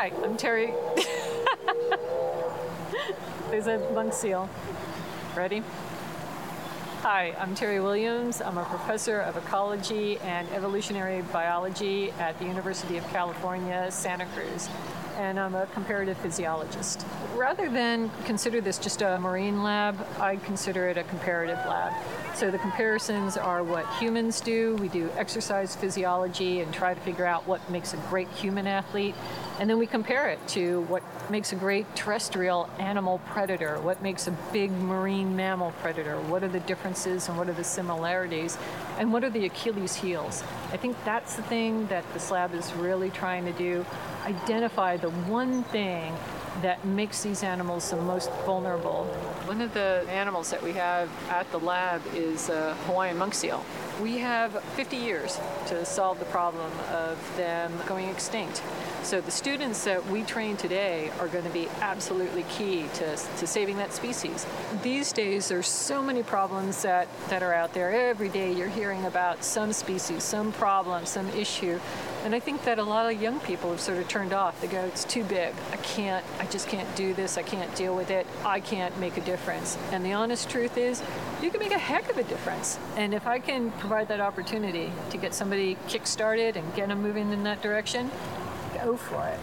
Hi, I'm Terry. There's a monk seal. Ready? Hi, I'm Terry Williams. I'm a professor of ecology and evolutionary biology at the University of California, Santa Cruz, and I'm a comparative physiologist. Rather than consider this just a marine lab, I consider it a comparative lab. So the comparisons are what humans do. We do exercise physiology and try to figure out what makes a great human athlete. And then we compare it to what makes a great terrestrial animal predator, what makes a big marine mammal predator, what are the differences and what are the similarities, and what are the Achilles heels. I think that's the thing that this lab is really trying to do identify the one thing that makes these animals the most vulnerable. One of the animals that we have at the lab is a Hawaiian monk seal. We have 50 years to solve the problem of them going extinct. So the students that we train today are going to be absolutely key to, to saving that species. These days, there's so many problems that, that are out there. Every day you're hearing about some species, some problem, some issue. And I think that a lot of young people have sort of turned off. They go, it's too big. I can't, I just can't do this. I can't deal with it. I can't make a difference. And the honest truth is, you can make a heck of a difference. And if I can provide that opportunity to get somebody kick-started and get them moving in that direction, go for it.